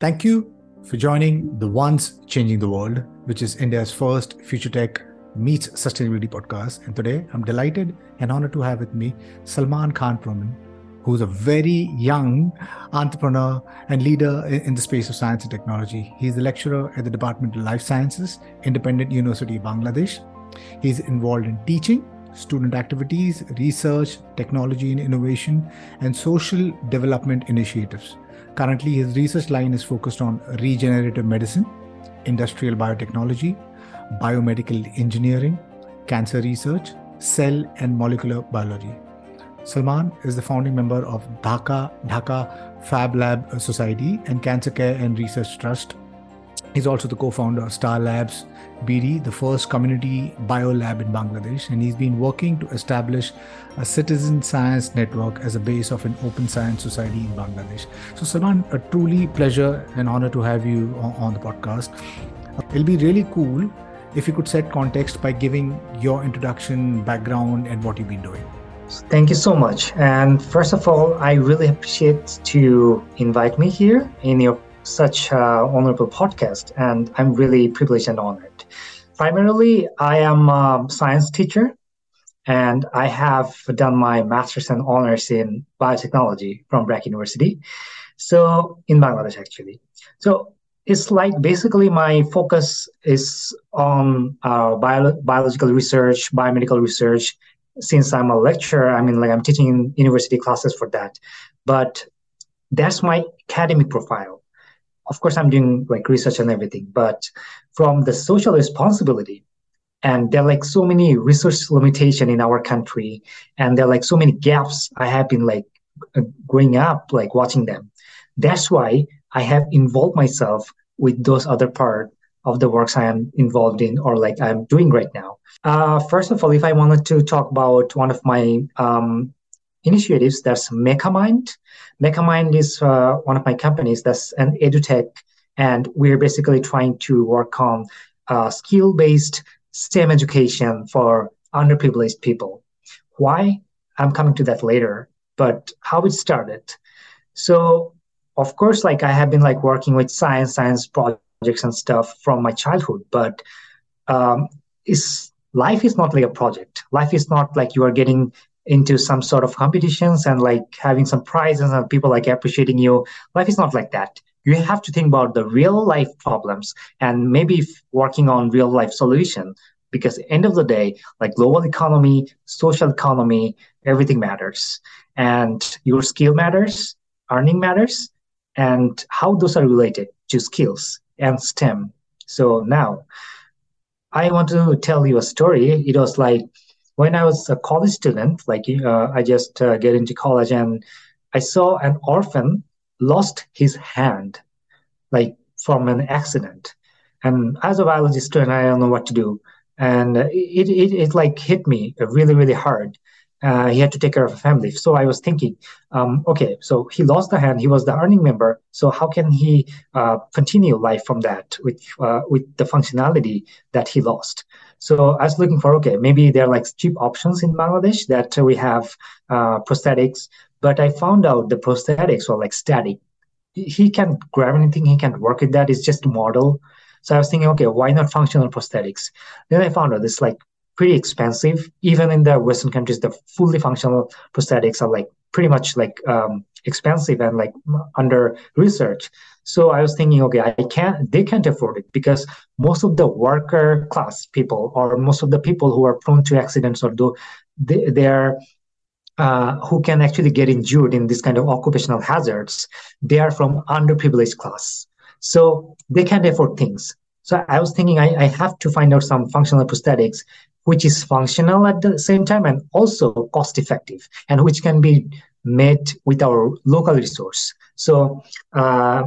Thank you for joining the Once Changing the World, which is India's first future tech meets sustainability podcast. And today I'm delighted and honored to have with me Salman Khan Proman, who's a very young entrepreneur and leader in the space of science and technology. He's a lecturer at the Department of Life Sciences, Independent University of Bangladesh. He's involved in teaching, student activities, research, technology and innovation, and social development initiatives. Currently, his research line is focused on regenerative medicine, industrial biotechnology, biomedical engineering, cancer research, cell and molecular biology. Salman is the founding member of Dhaka Dhaka Fab Lab Society and Cancer Care and Research Trust. He's also the co-founder of Star Labs BD, the first community bio lab in Bangladesh, and he's been working to establish a citizen science network as a base of an open science society in Bangladesh. So, Salman, a truly pleasure and honor to have you on, on the podcast. It'll be really cool if you could set context by giving your introduction, background, and what you've been doing. Thank you so much. And first of all, I really appreciate to invite me here in your such uh, honorable podcast, and I'm really privileged and honored. Primarily, I am a science teacher, and I have done my master's and honors in biotechnology from BRAC University, so in Bangladesh actually. So it's like basically my focus is on uh, bio- biological research, biomedical research. Since I'm a lecturer, I mean, like I'm teaching university classes for that, but that's my academic profile of course i'm doing like research and everything but from the social responsibility and there are like so many resource limitation in our country and there are like so many gaps i have been like growing up like watching them. That's why i have involved myself with those other part of the works i am involved in or like i'm doing right now. Uh, first of all if i wanted to talk about one of my um, initiatives. That's MechaMind. MechaMind is uh, one of my companies. That's an edutech, and we're basically trying to work on uh, skill-based STEM education for underprivileged people. Why? I'm coming to that later. But how it started. So, of course, like I have been like working with science, science projects and stuff from my childhood. But um, is life is not like a project. Life is not like you are getting into some sort of competitions and like having some prizes and people like appreciating you. Life is not like that. You have to think about the real life problems and maybe working on real life solution because end of the day, like global economy, social economy, everything matters. And your skill matters, earning matters, and how those are related to skills and STEM. So now I want to tell you a story. It was like when I was a college student, like uh, I just uh, get into college and I saw an orphan lost his hand, like from an accident. And as a biology student, I don't know what to do. And it, it, it like hit me really, really hard. Uh, he had to take care of a family. So I was thinking, um, okay, so he lost the hand. He was the earning member. So how can he uh, continue life from that with uh, with the functionality that he lost? So I was looking for, okay, maybe there are like cheap options in Bangladesh that we have uh, prosthetics, but I found out the prosthetics were like static. He can't grab anything, he can't work with that. It's just model. So I was thinking, okay, why not functional prosthetics? Then I found out it's like pretty expensive. Even in the Western countries, the fully functional prosthetics are like pretty much like um, expensive and like under research. So I was thinking, okay, I can't, they can't afford it because most of the worker class people or most of the people who are prone to accidents or do, they, they're, uh, who can actually get injured in this kind of occupational hazards, they are from underprivileged class. So they can't afford things. So I was thinking I, I have to find out some functional prosthetics which is functional at the same time and also cost effective and which can be made with our local resource. So uh,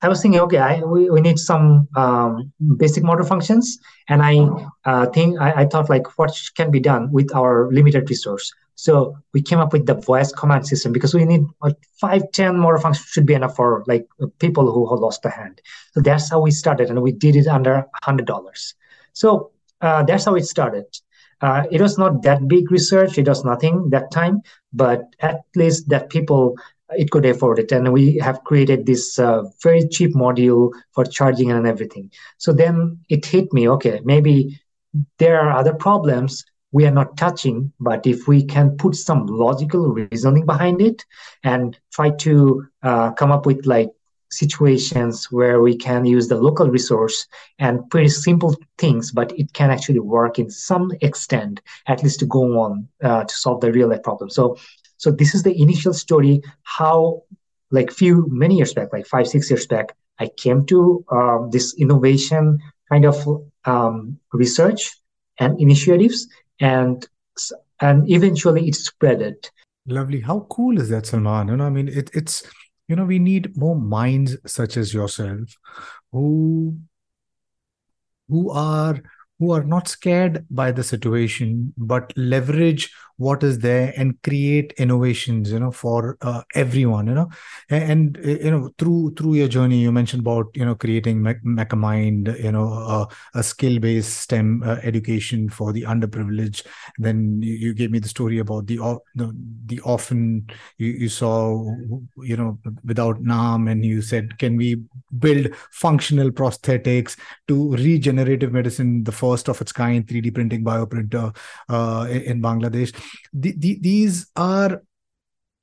I was thinking, okay, I, we, we need some um, basic motor functions. And I uh, think I, I, thought like what can be done with our limited resource. So we came up with the voice command system because we need like five, 10 motor functions should be enough for like people who have lost a hand. So that's how we started and we did it under $100. So uh, that's how it started. Uh, it was not that big research. It was nothing that time, but at least that people it could afford it and we have created this uh, very cheap module for charging and everything so then it hit me okay maybe there are other problems we are not touching but if we can put some logical reasoning behind it and try to uh, come up with like situations where we can use the local resource and pretty simple things, but it can actually work in some extent, at least to go on uh, to solve the real life problem. So, so this is the initial story. How, like few many years back, like five six years back, I came to um, this innovation kind of um, research and initiatives, and and eventually it spreaded. Lovely. How cool is that, Salman? You know, I mean, it, it's you know we need more minds such as yourself who who are who are not scared by the situation but leverage what is there and create innovations you know for uh, everyone you know? And, and, you know through through your journey you mentioned about you know creating Mechamind you know uh, a skill based stem uh, education for the underprivileged. Then you, you, gave me the story about the the, the orphan you, you saw you know without nam and you said can we build functional prosthetics to regenerative medicine the first of its kind 3d printing bioprinter uh, in bangladesh the, the, these are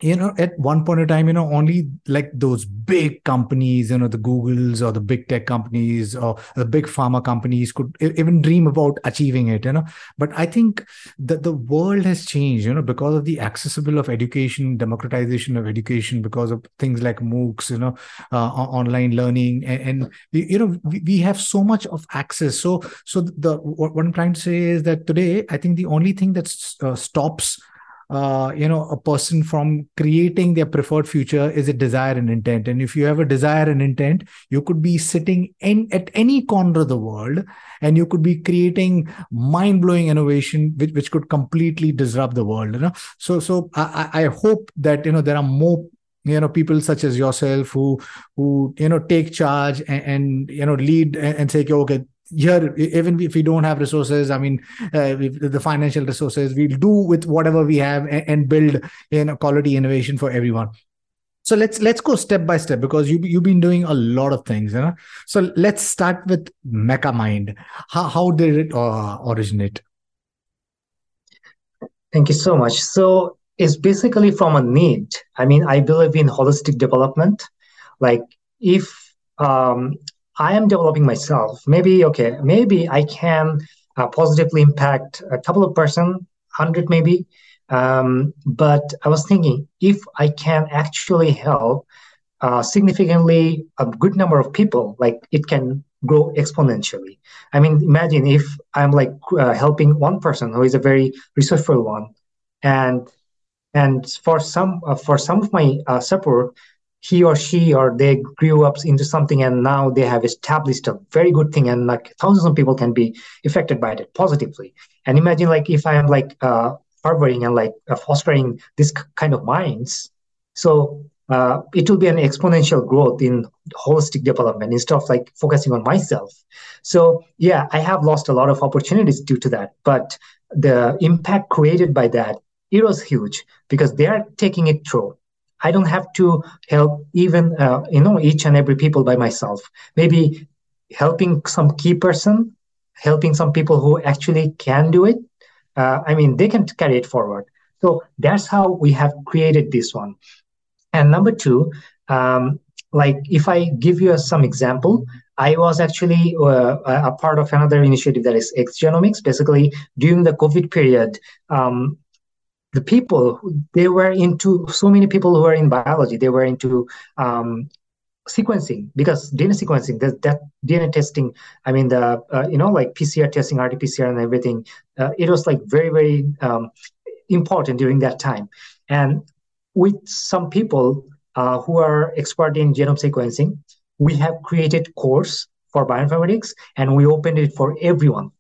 you know at one point in time you know only like those big companies you know the googles or the big tech companies or the big pharma companies could even dream about achieving it you know. But i think that the world has changed you know because of the accessible of education democratization of education because of things like moocs you know uh, online learning and, and, you know we, we have so much of access. So so the what, i'm trying to say is that today i think the only thing that uh, stops uh, you know a person from creating their preferred future is a desire and intent. And if you have a desire and intent you could be sitting in at any corner of the world and you could be creating mind-blowing innovation which, which could completely disrupt the world you know. So so i i hope that you know there are more you know people such as yourself who who you know take charge and, and you know lead and, and say okay here even if we don't have resources i mean uh, the financial resources we'll do with whatever we have and, build in know quality innovation for everyone. So let's let's go step by step because you you've been doing a lot of things you know? So let's start with Mechamind how, how did it uh, originate? Thank you so much. So it's basically from a need. I mean i believe in holistic development. Like if um, I am developing myself. Maybe okay, maybe I can uh, positively impact a couple of person, hundred maybe. Um, but I was thinking if I can actually help uh, significantly a good number of people, like it can grow exponentially. I mean, imagine if I'm like uh, helping one person who is a very resourceful one, and and for some uh, for some of my uh, support, he or she or they grew up into something and now they have established a very good thing and like thousands of people can be affected by it positively. And imagine like if i am like uh harboring and like uh, fostering this kind of minds so uh, it will be an exponential growth in holistic development instead of like focusing on myself. So yeah i have lost a lot of opportunities due to that but the impact created by that it was huge because they are taking it through I don't have to help even uh, you know each and every people by myself. Maybe helping some key person, helping some people who actually can do it. Uh, I mean, they can carry it forward. So that's how we have created this one. And number two, um, like if I give you some example, I was actually uh, a part of another initiative that is X Genomics. Basically, during the COVID period, um, the people they were into so many people who were in biology they were into um, sequencing because DNA sequencing that, that DNA testing I mean the uh, you know like PCR testing RT-PCR and everything uh, it was like very very um, important during that time. And with some people uh, who are expert in genome sequencing we have created course for bioinformatics and we opened it for everyone.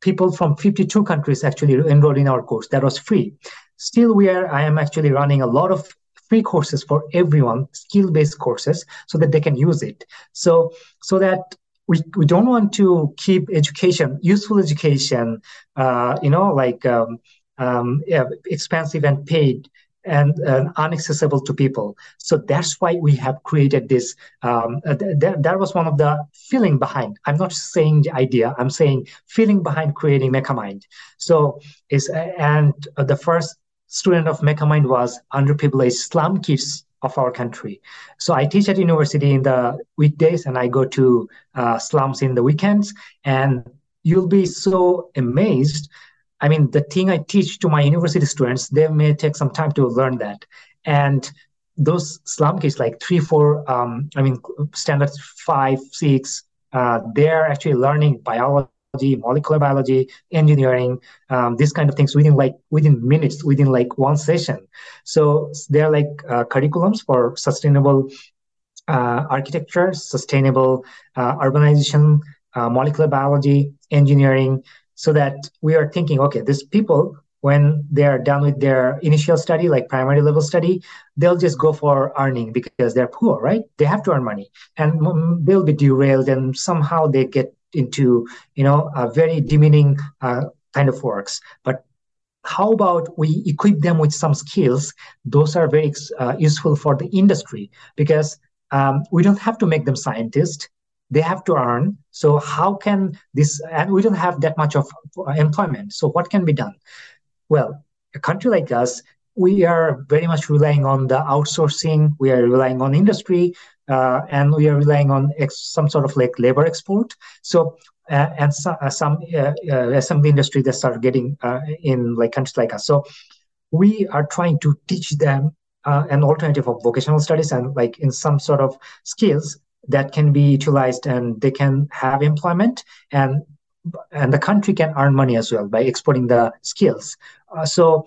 People from 52 countries actually enrolled in our course. That was free still we are i am actually running a lot of free courses for everyone skill based courses so that they can use it so so that we, we don't want to keep education useful education uh, you know like um, um, yeah, expensive and paid and, and inaccessible to people. So that's why we have created this. Um, uh, th- that was one of the feeling behind. I'm not saying the idea. I'm saying feeling behind creating MechaMind. So is and the first student of MechaMind was underprivileged slum kids of our country. So I teach at university in the weekdays, and I go to uh, slums in the weekends. And you'll be so amazed I mean, the thing I teach to my university students, they may take some time to learn that. And those slum kids, like three, four, um, I mean, standard five, six, uh, they're actually learning biology, molecular biology, engineering, um, these kind of things within like within minutes, within like one session. So they're like uh, curriculums for sustainable uh, architecture, sustainable uh, urbanization, uh, molecular biology, engineering, so that we are thinking, okay, these people, when they're done with their initial study, like primary level study, they'll just go for earning because they're poor, right? They have to earn money and they'll be derailed and somehow they get into, you know, a very demeaning uh, kind of works. But how about we equip them with some skills? Those are very uh, useful for the industry because um, we don't have to make them scientists. They have to earn. So how can this and we don't have that much of employment. So what can be done? Well a country like us we are very much relying on the outsourcing. We are relying on industry uh, and we are relying on ex- some sort of like labor export. So uh, and so, uh, some uh, uh, assembly industry that start getting in like countries like us. So we are trying to teach them an alternative of vocational studies and like in some sort of skills that can be utilized and they can have employment and and the country can earn money as well by exporting the skills. Uh, so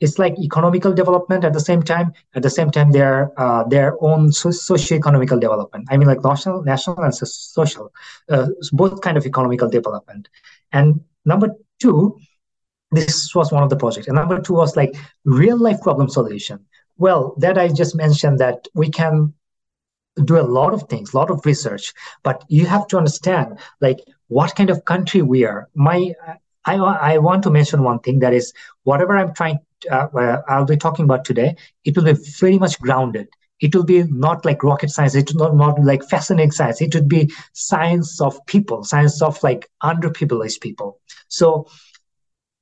it's like economical development at the same time. At the same time their uh, their own so- socio-economical development. I mean like national national and social uh, both kind of economical development. And number two this was one of the projects. And number two was like real life problem solution. Well that i just mentioned that we can do a lot of things, a lot of research, but you have to understand like what kind of country we are. My, I, I want to mention one thing that is whatever I'm trying, uh, I'll be talking about today, it will be very much grounded. It will be not like rocket science. It will not, not like fascinating science. It would be science of people, science of like underprivileged people. So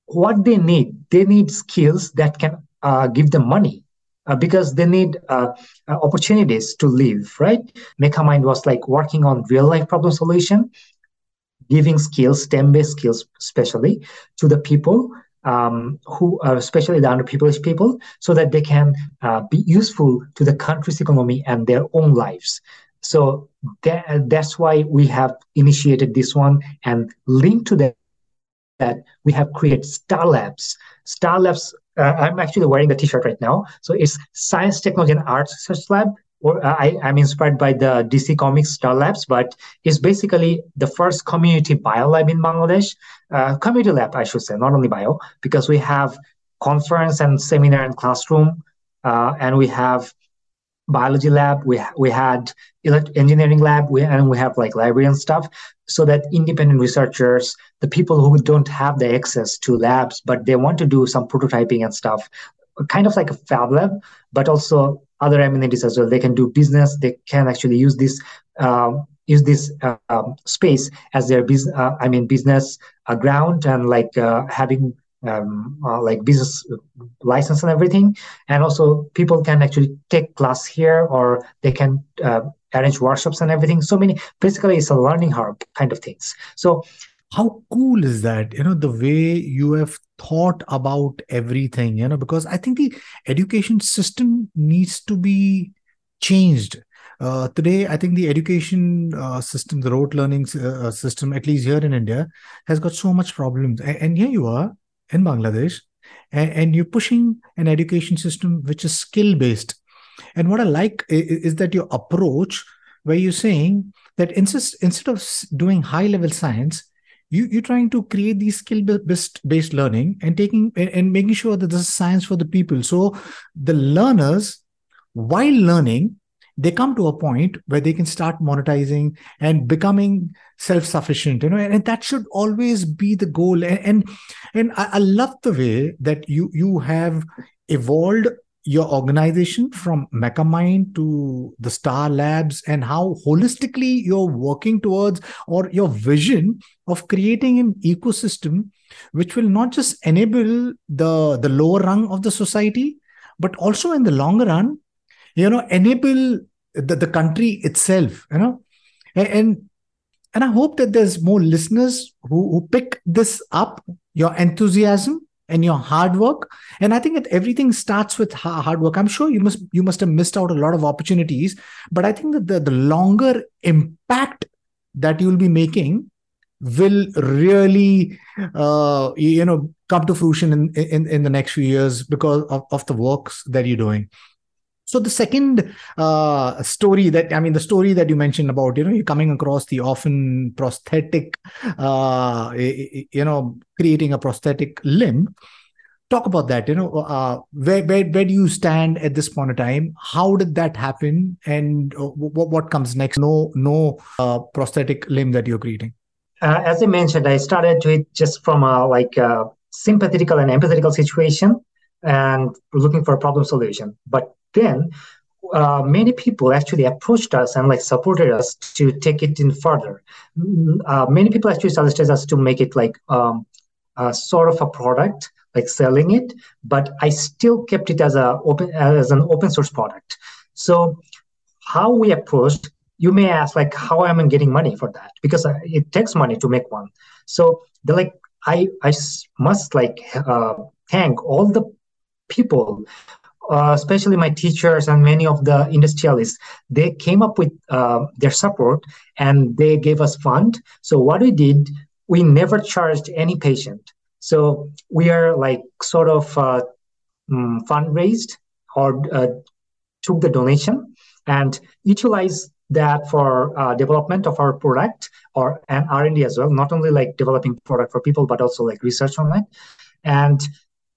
what they need, they need skills that can uh, give them money uh, because they need uh, uh, opportunities to live, right? MechaMind was like working on real life problem solution, giving skills, STEM based skills, especially to the people um, who are especially the underprivileged people, so that they can uh, be useful to the country's economy and their own lives. So that, that's why we have initiated this one and linked to that that we have created Star Labs. Star Labs uh, I'm actually wearing the T-shirt right now. So it's Science, Technology, and Arts Research Lab. I, am inspired by the DC Comics Star Labs, but it's basically the first community bio lab in Bangladesh. Uh, community lab, I should say, not only bio, because we have conference and seminar and classroom, uh, and we have biology lab. We we had engineering lab, we, and we have like library and stuff so that independent researchers, the people who don't have the access to labs, but they want to do some prototyping and stuff, kind of like a fab lab, but also other amenities as well. They can do business. They can actually use this um, use this uh, um, space as their business. Uh, I mean, business uh, ground and like uh, having um, uh, like business license and everything. And also, people can actually take class here, or they can uh, arrange workshops and everything. So many, basically, it's a learning hub kind of things. So, how cool is that? You know, the way you have thought about everything, you know, because I think the education system needs to be changed. Uh, today, I think the education uh, system, the rote learning uh, system, at least here in India, has got so much problems. And, and here you are in Bangladesh, and, and, you're pushing an education system which is skill based and what I like is, is that your approach, where you're saying that insist, instead of doing high level science, you, you're trying to create these skill based based learning and taking and making sure that this is science for the people. So the learners, while learning, they come to a point where they can start monetizing and becoming self-sufficient you know and, and that should always be the goal and and, and I, I, love the way that you you have evolved your organization from Mechamind to the Star Labs and how holistically you're working towards or your vision of creating an ecosystem which will not just enable the, the lower rung of the society, but also in the longer run, you know, enable the, the country itself, you know. And, and and I hope that there's more listeners who, who pick this up, your enthusiasm, and your hard work. And i think that everything starts with hard work. I'm sure you must you must have missed out a lot of opportunities but i think that the, the longer impact that you'll be making will really uh, you know come to fruition in, in in the next few years because of, of the works that you're doing so the second uh, story that I mean, the story that you mentioned about you know you're coming across the often prosthetic, uh, you know, creating a prosthetic limb. Talk about that. You know, uh, where where where do you stand at this point of time? How did that happen, and uh, what what comes next? No no uh, prosthetic limb that you're creating. Uh, as I mentioned, I started to it just from a like a sympathetical and empathetical situation and looking for a problem solution. But then uh, many people actually approached us and like supported us to take it in further. Mm, uh, many people actually suggested us to make it like um, a sort of a product, like selling it, but I still kept it as a open as an open source product. So how we approached, you may ask like how am I getting money for that? Because uh, it takes money to make one. So the like I I must like uh, thank all the people uh, especially my teachers and many of the industrialists, they came up with uh, their support and they gave us fund. So what we did, we never charged any patient. So we are like sort of uh, um, fundraised or uh, took the donation and utilize that for uh, development of our product or and R&D as well. Not only like developing product for people, but also like research on it. And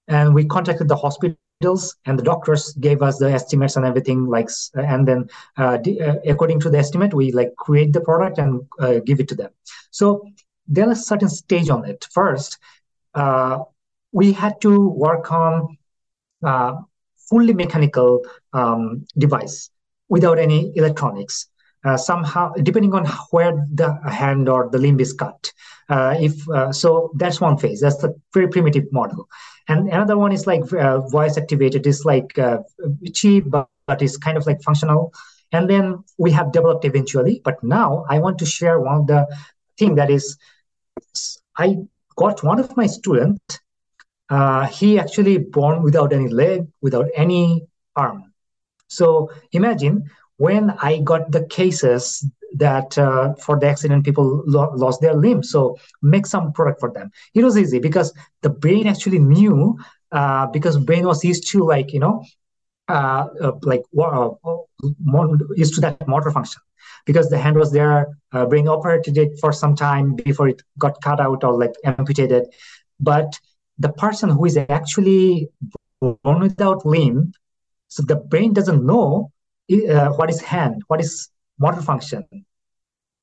and we contacted the hospital and the doctors gave us the estimates and everything like and then uh, uh, according to the estimate we like create the product and uh, give it to them. So there is certain stage on it. First uh, we had to work on uh, fully mechanical um, device without any electronics uh, somehow depending on where the hand or the limb is cut. If so that's one phase. That's the very primitive model. And another one is like uh, voice activated. Is like uh, cheap but, but is kind of like functional. And then we have developed eventually. But now i want to share one of the thing that is i got one of my students uh, he actually born without any leg without any arm. So imagine when i got the cases that uh, for the accident people lo- lost their limbs. So make some product for them. It was easy because the brain actually knew uh, because brain was used to like you know uh, uh like uh, used to that motor function. Because the hand was there uh, brain operated it for some time before it got cut out or like amputated. But the person who is actually born without limb so the brain doesn't know uh, what is hand what is motor function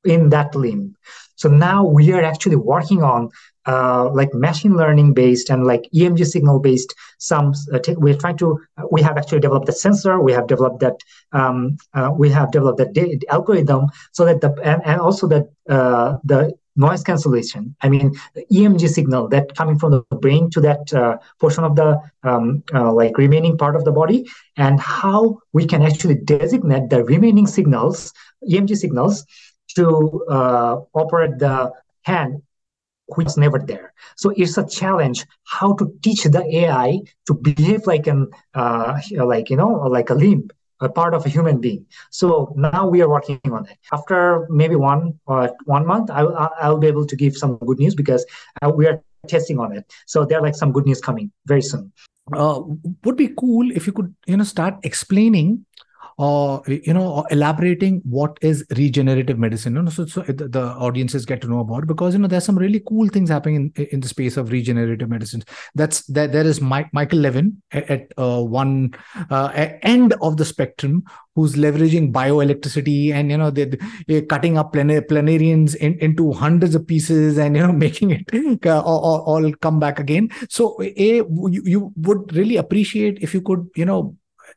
in that limb. So now we are actually working on uh, like machine learning based and like EMG signal based. Some uh, t- we're trying to. Uh, we have actually developed the sensor. We have developed that. Um, uh, we have developed that algorithm so that the and, and also that uh, the noise cancellation. I mean, the EMG signal that coming from the brain to that uh, portion of the um, uh, like remaining part of the body, and how we can actually designate the remaining signals, EMG signals, to uh, operate the hand which is never there. So it's a challenge how to teach the AI to behave like an uh, like you know like a limb a part of a human being. So now we are working on it. After maybe one or uh, one month, I, I'll be able to give some good news because uh, we are testing on it. So there are like some good news coming very soon. Uh, would be cool if you could you know start explaining or you know elaborating what is regenerative medicine you know, so, so the, the, audiences get to know about because you know there's some really cool things happening in, in the space of regenerative medicine that's that there is Mike, michael levin at, at uh, one uh, end of the spectrum who's leveraging bioelectricity and you know they're, they're cutting up planar- planarians in, into hundreds of pieces and you know making it uh, all, all, come back again. So a you, you would really appreciate if you could you know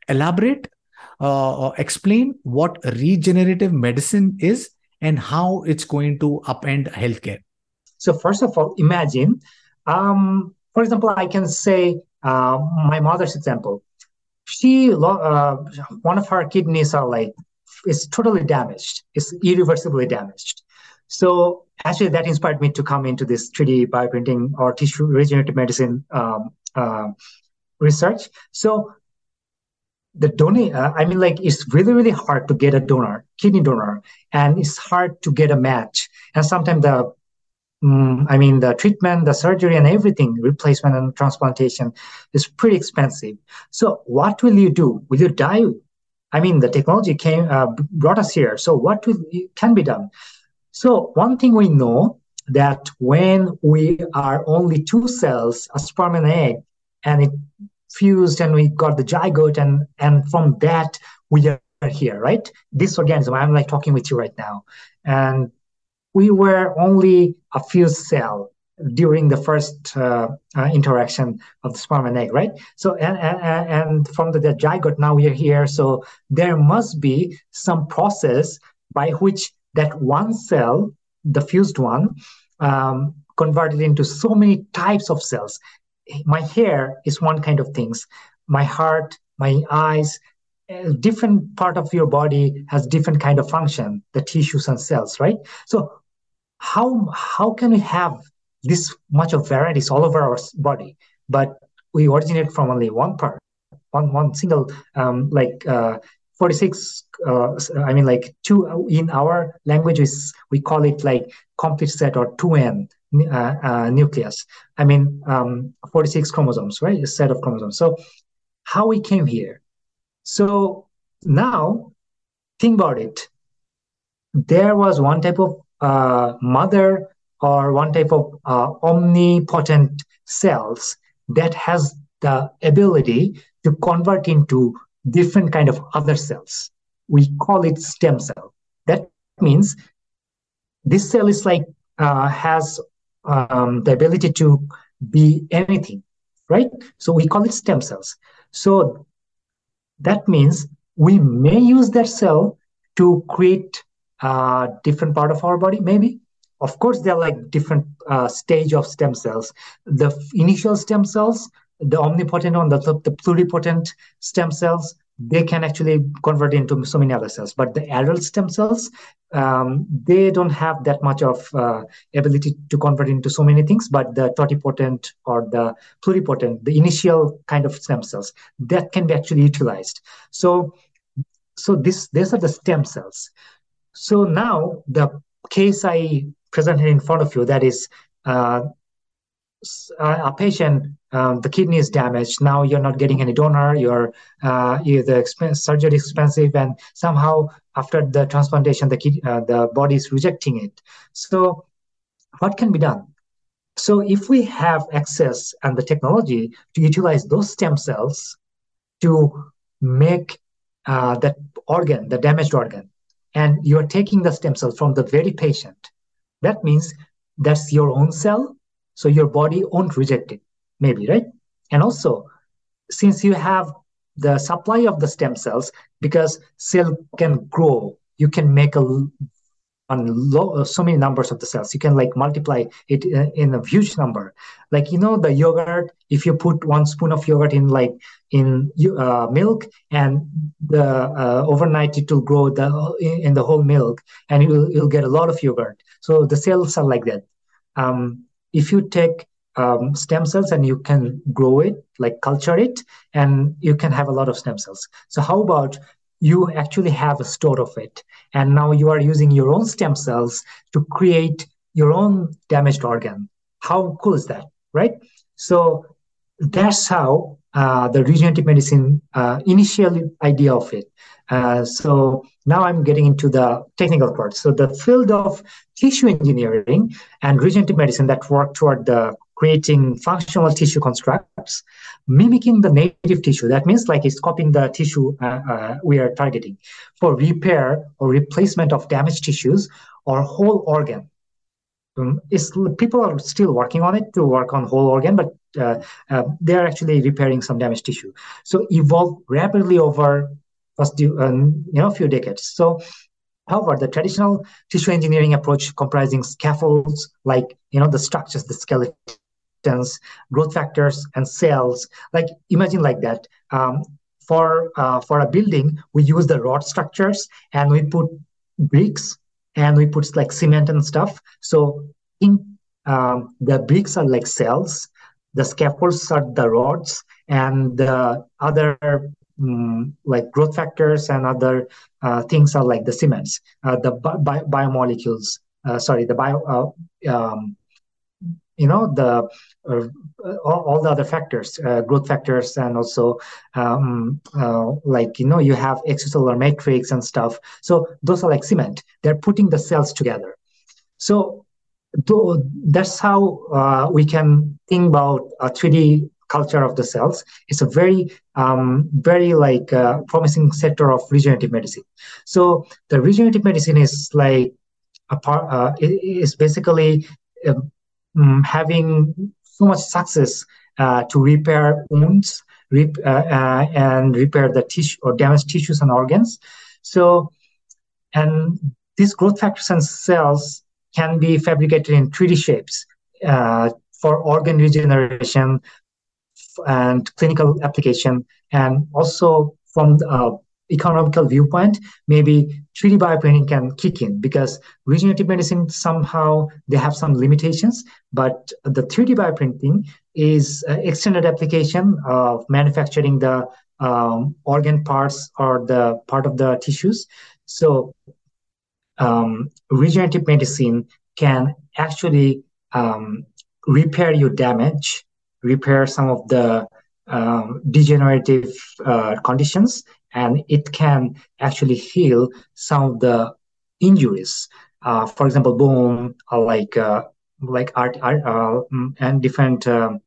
elaborate uh, explain what regenerative medicine is and how it's going to upend healthcare? So, first of all, imagine, um, for example, I can say uh, my mother's example. She, uh, one of her kidneys are like, is totally damaged. It's irreversibly damaged. So actually, that inspired me to come into this 3D bioprinting or tissue regenerative medicine um, uh, research. So the donor, uh, I mean, like it's really, really hard to get a donor, kidney donor, and it's hard to get a match. And sometimes the, um, I mean, the treatment, the surgery, and everything, replacement and transplantation, is pretty expensive. So what will you do? Will you die? I mean, the technology came uh, brought us here. So what will, can be done? So one thing we know that when we are only two cells, a sperm and egg, and it fused and we got the zygote and and from that we are here, right? This organism, I'm like talking with you right now. And we were only a fused cell during the first uh, uh, interaction of the sperm and egg, right? So, and, and, and from the, the zygote, now we are here. So there must be some process by which that one cell, the fused one, um, converted into so many types of cells. My hair is one kind of things. My heart, my eyes, different part of your body has different kind of function, the tissues and cells, right? So how how can we have this much of varieties all over our body, but we originate from only one part, one one single um, like uh, 46 uh, i mean like two in our languages we call it like complete set or 2n uh, uh, nucleus. I mean um, 46 chromosomes right? A set of chromosomes. So how we came here? So now think about it. There was one type of uh, mother or one type of uh, omnipotent cells that has the ability to convert into different kind of other cells. We call it stem cell. That means this cell is like uh, has um, the ability to be anything, right? So we call it stem cells. So that means we may use that cell to create a different part of our body, maybe. Of course, they're like different uh, stage of stem cells. The initial stem cells the omnipotent one, the, the pluripotent stem cells, they can actually convert into so many other cells. But the adult stem cells, um, they don't have that much of uh, ability to convert into so many things. But the totipotent or the pluripotent, the initial kind of stem cells, that can be actually utilized. So, so this these are the stem cells. So now the case I presented in front of you, that is uh, a patient um, the kidney is damaged. Now you're not getting any donor. Your uh, the expense, surgery is expensive and somehow after the transplantation the kid, uh, the body is rejecting it. So what can be done? So if we have access and the technology to utilize those stem cells to make uh, that organ the damaged organ and you're taking the stem cells from the very patient that means that's your own cell so your body won't reject it maybe right? And also since you have the supply of the stem cells because cell can grow you can make a on low, so many numbers of the cells. You can like multiply it in a huge number. Like you know the yogurt if you put one spoon of yogurt in like in uh, milk and the uh, overnight it will grow the in the whole milk and you'll, you'll get a lot of yogurt. So the cells are like that. Um, if you take um, stem cells and you can grow it, like culture it, and you can have a lot of stem cells. So, how about you actually have a store of it, and now you are using your own stem cells to create your own damaged organ? How cool is that, right? So, that's how uh, the regenerative medicine uh, initial idea of it. Uh, so now I'm getting into the technical part. So the field of tissue engineering and regenerative medicine that work toward the creating functional tissue constructs, mimicking the native tissue. That means like it's copying the tissue uh, uh, we are targeting for repair or replacement of damaged tissues or whole organ. Um, people are still working on it to work on whole organ, but uh, uh, they are actually repairing some damaged tissue. So evolved rapidly over first um, you know few decades. So However, the traditional tissue engineering approach comprising scaffolds like you know the structures, the skeletons, growth factors, and cells, like imagine like that. Um, for uh, for a building, we use the rod structures and we put bricks and we put like cement and stuff. So in um, the bricks are like cells, the scaffolds are the rods, and the other um, like growth factors and other uh, things are like the cements, uh, the bi- biomolecules. Uh, sorry, the bio uh, um, you know the uh, all, all, the other factors uh, growth factors and also um, uh, like you know you have extracellular matrix and stuff. So those are like cement. They're putting the cells together. So th- that's how we can think about a 3d culture of the cells. It's a very um, very like uh, promising sector of regenerative medicine. So the regenerative medicine is like a part uh, is basically um, um, having so much success uh, to repair wounds uh, uh, and repair the tissue or damaged tissues and organs. So, and these growth factors and cells can be fabricated in 3D shapes uh, for organ regeneration and clinical application, and also from uh, economical viewpoint, maybe 3D bioprinting can kick in because regenerative medicine somehow they have some limitations, but the 3D bioprinting is extended application of manufacturing the um, organ parts or the part of the tissues. So um, regenerative medicine can actually um, repair your damage, repair some of the um, degenerative uh, conditions, and it can actually heal some of the injuries. Uh, for example, bone, uh, like uh, like art, art uh, mm, and different um,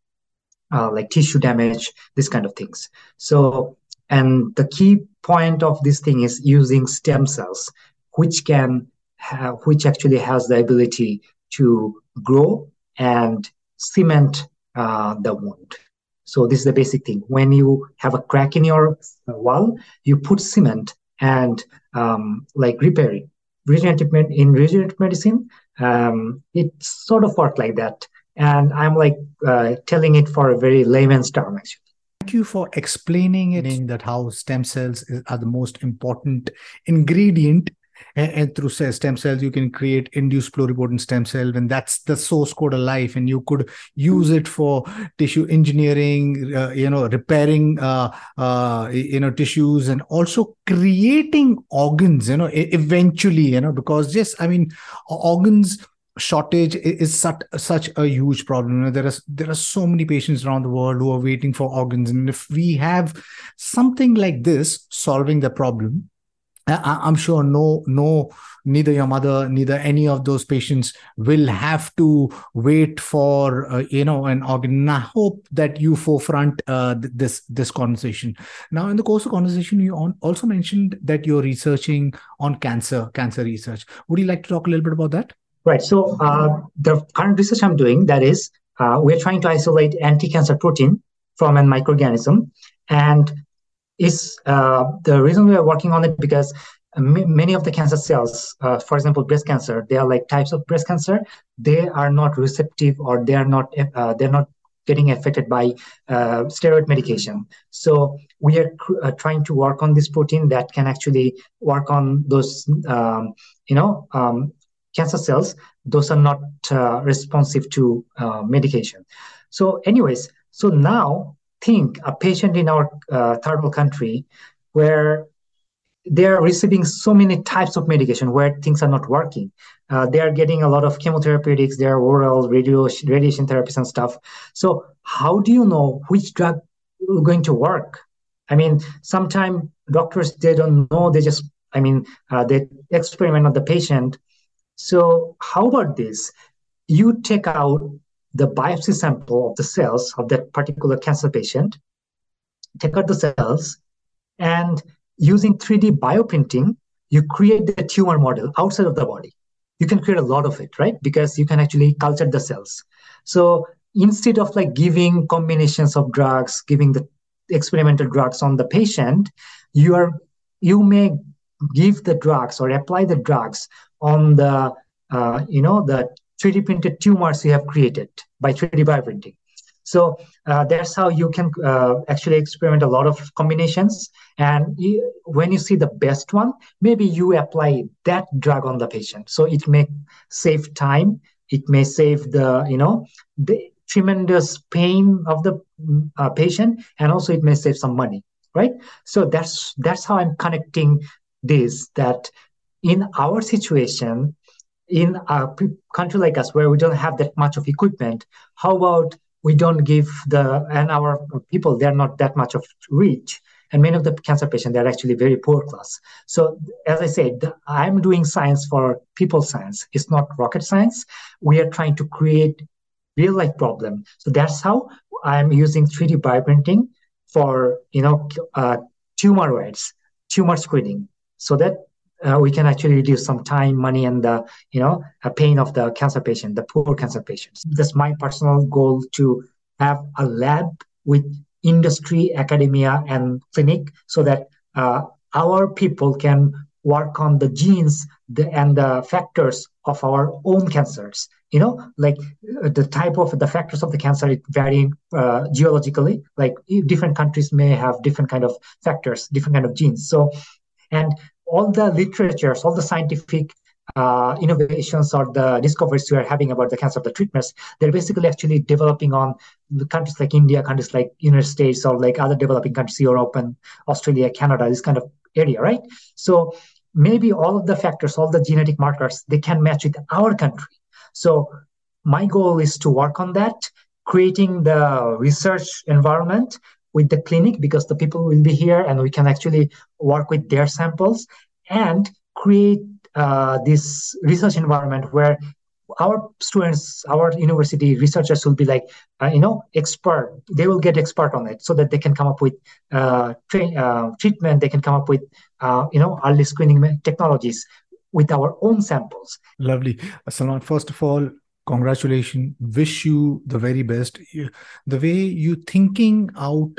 uh, like tissue damage, this kind of things. So, and the key point of this thing is using stem cells, which can have, which actually has the ability to grow and cement uh, the wound. So this is the basic thing. When you have a crack in your wall, you put cement and um, like repairing. Regenerative in regenerative medicine, um, it sort of worked like that. And I'm like uh, telling it for a very layman's term, actually. Thank you for explaining it that how stem cells are the most important ingredient and, and, through stem cells you can create induced pluripotent stem cell and that's the source code of life and you could use it for tissue engineering uh, you know repairing uh, uh, you know tissues and also creating organs you know eventually you know because just i mean organs shortage is such such a huge problem. There are there are so many patients around the world who are waiting for organs, and if we have something like this solving the problem, I, am sure no, no, neither your mother, neither any of those patients will have to wait for uh, you know an organ. I hope that you forefront uh, this this conversation. Now, in the course of conversation, you also mentioned that you're researching on cancer, cancer research. Would you like to talk a little bit about that? Right. So uh, the current research I'm doing that is uh, we're trying to isolate anti-cancer protein from a microorganism and is uh, the reason we are working on it because many of the cancer cells, uh, for example, breast cancer, they are like types of breast cancer. They are not receptive or they are not uh, they're not getting affected by uh, steroid medication. So we are uh, trying to work on this protein that can actually work on those um, you know um, cancer cells. Those are not uh, responsive to uh, medication. So, anyways, so now think a patient in our uh, third world country where they are receiving so many types of medication where things are not working. Uh, they are getting a lot of chemotherapeutics, they are oral radio, radiation therapies and stuff. So how do you know which drug is going to work? I mean, sometimes doctors they don't know. They just, I mean, uh, they experiment on the patient. So how about this? You take out the biopsy sample of the cells of that particular cancer patient, take out the cells, and using 3D bioprinting, you create the tumor model outside of the body. You can create a lot of it, right? Because you can actually culture the cells. So instead of like giving combinations of drugs, giving the experimental drugs on the patient, you are you may give the drugs or apply the drugs on the uh, you know the 3D printed tumors you have created by 3D bioprinting. So uh, that's how you can uh, actually experiment a lot of combinations. And you, when you see the best one, maybe you apply that drug on the patient. So it may save time. It may save the you know the tremendous pain of the uh, patient, and also it may save some money. Right. So that's that's how I'm connecting this. That in our situation, in a country like us where we don't have that much of equipment, how about we don't give the and our people they're not that much of reach and many of the cancer patients they're actually very poor class. So as i said i'm doing science for people science. It's not rocket science. We are trying to create real life problem. So that's how i'm using 3d bioprinting for you know uh, tumoroids tumor screening so that uh, we can actually reduce some time, money, and the you know pain of the cancer patient, the poor cancer patients. That's my personal goal to have a lab with industry, academia, and clinic, so that uh, our people can work on the genes the, and the factors of our own cancers. You know, like uh, the type of the factors of the cancer it vary uh, geologically. Like different countries may have different kind of factors, different kind of genes. So, and all the literatures, all the scientific uh, innovations or the discoveries we are having about the cancer, the treatments, they're basically actually developing on countries like India, countries like United States, or like other developing countries, Europe and Australia, Canada, this kind of area, right? So maybe all of the factors, all the genetic markers, they can match with our country. So my goal is to work on that, creating the research environment with the clinic because the people will be here and we can actually work with their samples and create uh, this research environment where our students our university researchers will be like uh, you know expert. They will get expert on it so that they can come up with uh, tra- uh, treatment. They can come up with uh, you know early screening technologies with our own samples. Lovely. Salman first of all congratulations wish you the very best. The way you thinking out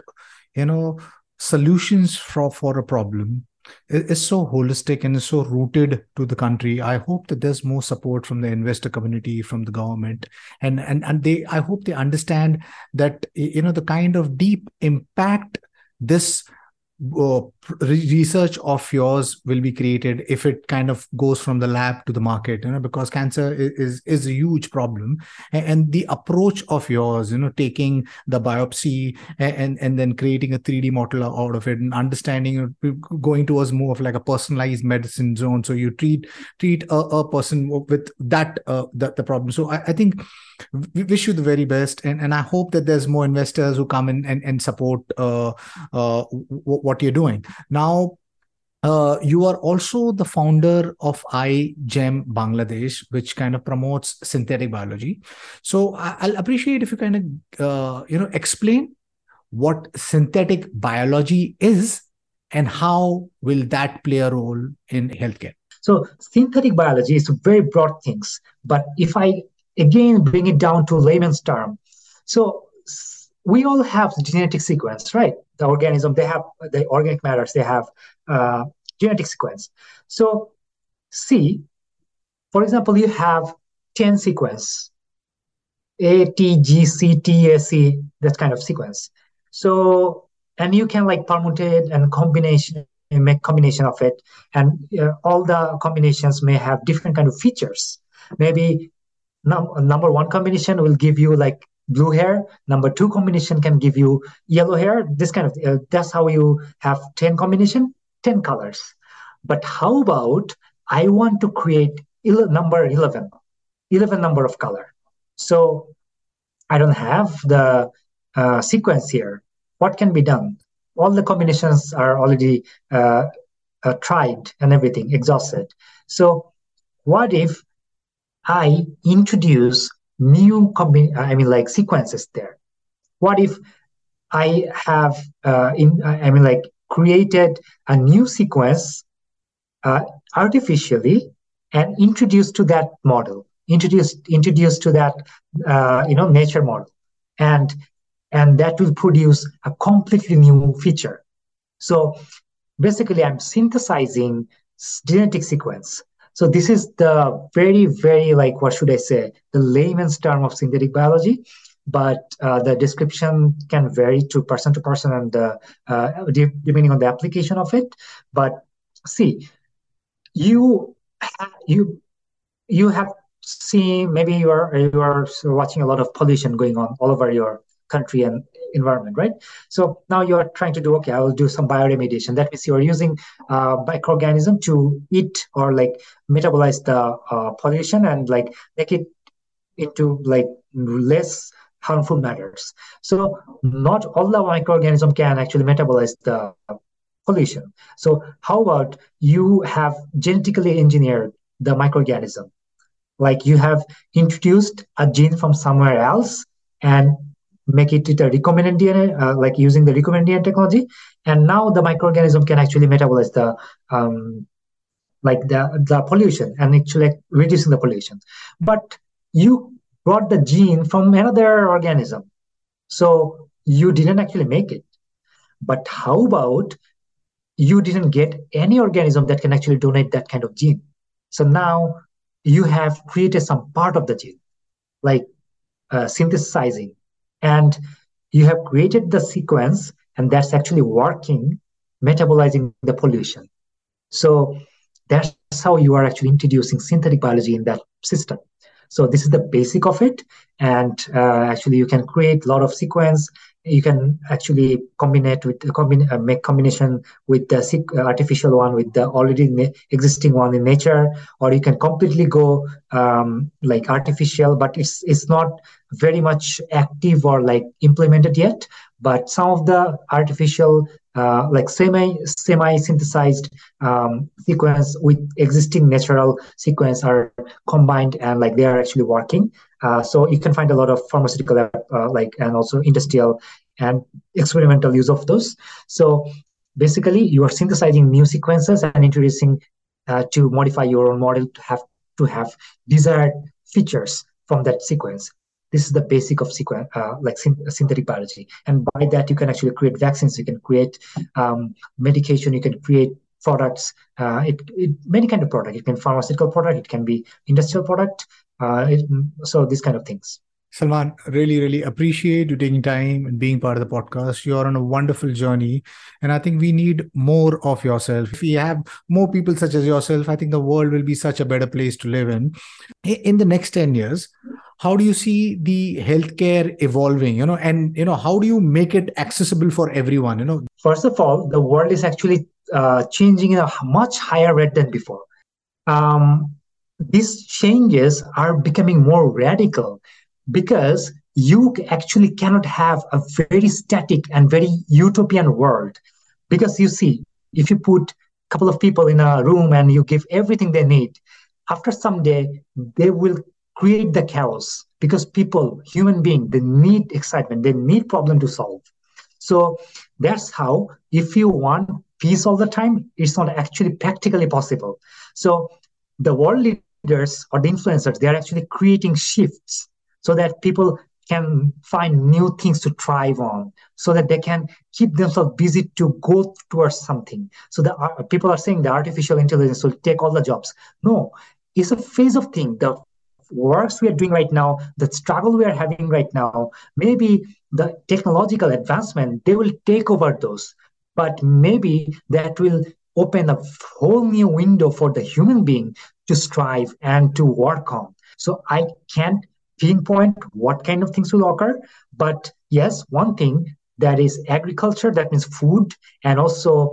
you know solutions for for a problem is so holistic and is so rooted to the country. I hope that there's more support from the investor community from the government and and and they i hope they understand that you know the kind of deep impact this uh, research of yours will be created if it kind of goes from the lab to the market you know because cancer is is a huge problem. And, the approach of yours you know taking the biopsy and, and, then creating a 3d model out of it and understanding going towards more of like a personalized medicine zone. So you treat treat a, a person with that uh, the, the problem. So I, I think we wish you the very best. And, and i hope that there's more investors who come in and, and support uh, uh, what you're doing now uh, you are also the founder of iGEM Bangladesh, which kind of promotes synthetic biology. So I'll appreciate if you kind of uh, you know explain what synthetic biology is and how will that play a role in healthcare. So synthetic biology is very broad things, but if I again bring it down to layman's term. So we all have genetic sequence, right? The organism, they have the organic matters, they have uh, genetic sequence. So see, for example, you have 10 sequence, A, T, G, C, T, A, C, that kind of sequence. So, and you can like permutate and combination, make combination of it. And uh, all the combinations may have different kind of features. Maybe num- number one combination will give you like blue hair. Number two combination can give you yellow hair this kind of uh, that's how you have 10 combination 10 colors. But how about i want to create il- number 11 11 number of color. So i don't have the uh, sequence here. What can be done? All the combinations are already uh, uh tried and everything exhausted. So what if I introduce new combi- I mean like sequences there. What if I have uh, in I mean like created a new sequence uh, artificially and introduced to that model, introduced introduced to that uh, you know nature model. and and that will produce a completely new feature so basically i'm synthesizing genetic sequence so this is the very very like what should i say? The layman's term of synthetic biology but uh, the description can vary to person to person and uh, uh, depending on the application of it. But see you you you have seen maybe you are you are watching a lot of pollution going on all over your country and environment right? So now you are trying to do okay i will do some bioremediation. That means you are using uh, microorganism to eat or like metabolize the uh, pollution and like make it into like less harmful matters. So not all the microorganism can actually metabolize the pollution so how about you have genetically engineered the microorganism? Like you have introduced a gene from somewhere else and make it a recombinant DNA, uh, like using the recombinant DNA technology. And now the microorganism can actually metabolize the um, like the, the pollution and actually reducing the pollution. But you brought the gene from another organism. So you didn't actually make it. But how about you didn't get any organism that can actually donate that kind of gene? So now you have created some part of the gene, like uh, synthesizing, and you have created the sequence, and that's actually working, metabolizing the pollution. So that's how you are actually introducing synthetic biology in that system. So this is the basic of it, and uh, actually you can create a lot of sequence you can actually combine it with combine, uh, make combination with the uh, artificial one with the already existing one in nature or you can completely go um, like artificial but it's it's not very much active or like implemented yet. But some of the artificial uh, like semi semi synthesized um, sequence with existing natural sequence are combined and like they are actually working uh, so you can find a lot of pharmaceutical uh, like and also industrial and experimental use of those. So basically you are synthesizing new sequences and introducing uh, to modify your own model to have to have desired features from that sequence. This is the basic of sequence uh, like synthetic biology. And by that you can actually create vaccines. You can create um, medication. You can create products. Uh, it, it, many kind of product. It can pharmaceutical product. It can be industrial product uh, it, so these kind of things Salman, really, really appreciate you taking time and being part of the podcast. You're on a wonderful journey. And I think we need more of yourself. If we have more people such as yourself, I think the world will be such a better place to live in. In the next 10 years, how do you see the healthcare evolving you know and you know how do you make it accessible for everyone you know first of all the world is actually uh, changing at a much higher rate than before um, these changes are becoming more radical because you actually cannot have a very static and very utopian world because you see if you put a couple of people in a room and you give everything they need after some day they will create the chaos because people, human being they need excitement, they need problem to solve. So that's how, if you want peace all the time, it's not actually practically possible. So the world leaders or the influencers, they are actually creating shifts so that people can find new things to thrive on so that they can keep themselves busy to go towards something. So the uh, people are saying the artificial intelligence will take all the jobs. No it's a phase of thing. The works we are doing right now, the struggle we are having right now, maybe the technological advancement, they will take over those. But maybe that will open a whole new window for the human being to strive and to work on. So I can't pinpoint what kind of things will occur. But yes, one thing that is agriculture, that means food, and also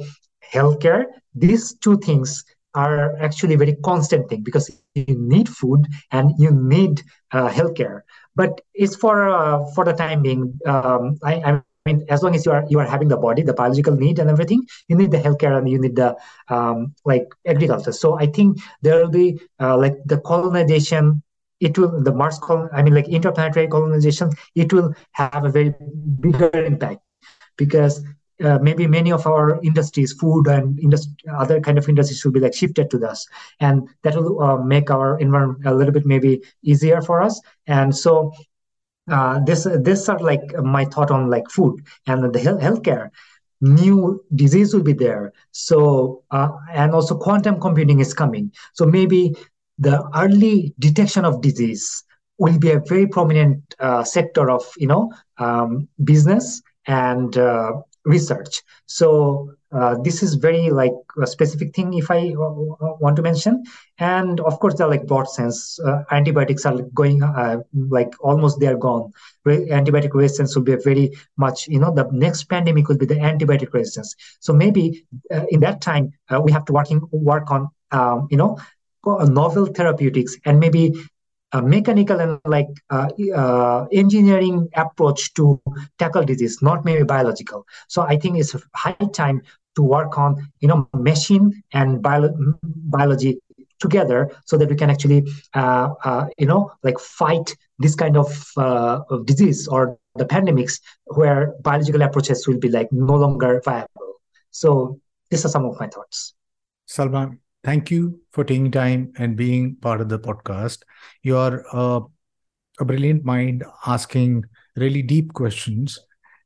healthcare. These two things are actually very constant thing because you need food and you need uh, healthcare. But it's for uh, for the time being. Um, I, I mean, as long as you are you are having the body, the biological need and everything, you need the healthcare and you need the um, like agriculture. So I think there will be uh, like the colonization. It will the Mars colon. I mean, like interplanetary colonization. It will have a very bigger impact because uh, maybe many of our industries, food and industry, other kind of industries, will be like shifted to this, and that will uh, make our environment a little bit maybe easier for us. And so, uh, this this are like my thought on like food and the health healthcare. New disease will be there. So uh, and also quantum computing is coming. So maybe the early detection of disease will be a very prominent uh, sector of you know um, business and uh, research. So uh, this is very like a specific thing if i want to mention. And of course they're like broad sense uh, antibiotics are going uh, like almost they are gone. Antibiotic resistance will be a very much you know the next pandemic will be the antibiotic resistance. So maybe uh, in that time uh, we have to working work on um, you know novel therapeutics and maybe a mechanical and like uh, uh, engineering approach to tackle disease, not maybe biological. So I think it's high time to work on you know machine and bio- biology together so that we can actually uh, uh, you know like fight this kind of, uh, of disease or the pandemics where biological approaches will be like no longer viable so these are some of my thoughts salman thank you for taking time and being part of the podcast. You're uh, a brilliant mind asking really deep questions.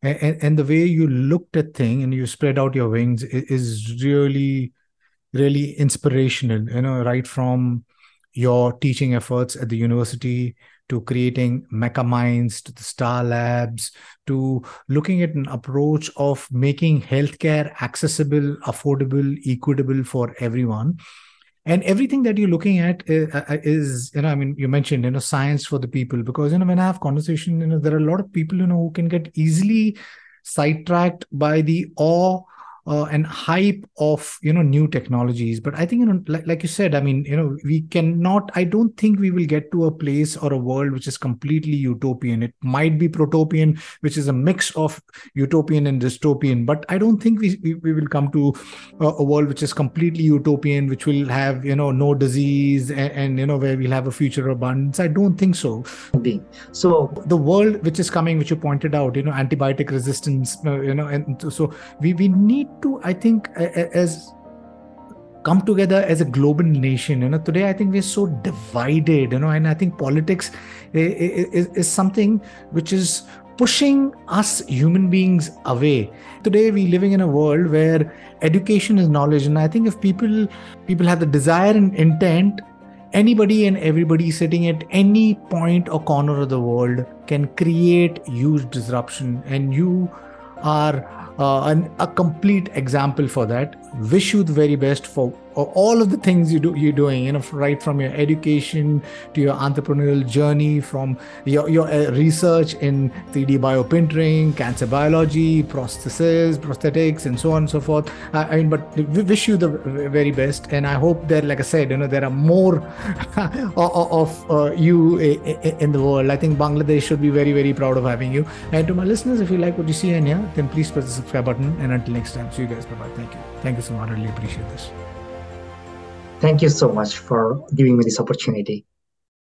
And, and, the way you looked at thing and you spread out your wings is really, really inspirational. You know, right from your teaching efforts at the university to creating mecha minds to the star labs to looking at an approach of making healthcare accessible affordable equitable for everyone. And everything that you're looking at is, uh, uh, is, you know i mean you mentioned you know science for the people. Because you know when i have conversation you know there are a lot of people you know who can get easily sidetracked by the awe uh, and hype of you know new technologies. But i think you know like, like you said i mean you know we cannot i don't think we will get to a place or a world which is completely utopian. It might be protopian which is a mix of utopian and dystopian but i don't think we we, we will come to a, a, world which is completely utopian which will have you know no disease and, and you know where we'll have a future abundance. I don't think so. So the world which is coming which you pointed out you know antibiotic resistance uh, you know and so we we need to i think as come together as a global nation you know today i think we're so divided you know and i think politics is, is something which is pushing us human beings away. Today we're living in a world where education is knowledge and i think if people people have the desire and intent anybody and everybody sitting at any point or corner of the world can create huge disruption and you are uh, an, a complete example for that. Wish you the very best for all of the things you do you're doing you know right from your education to your entrepreneurial journey from your, your uh, research in 3d bioprinting cancer biology prostheses prosthetics and so on and so forth. I, I mean but we wish you the very best and i hope that like i said you know there are more of uh, you in the world. I think bangladesh should be very very proud of having you. And to my listeners if you like what you see in here then please press the subscribe button and until next time see you guys. Bye bye thank you. Thank you so much i really appreciate this Thank you so much for giving me this opportunity.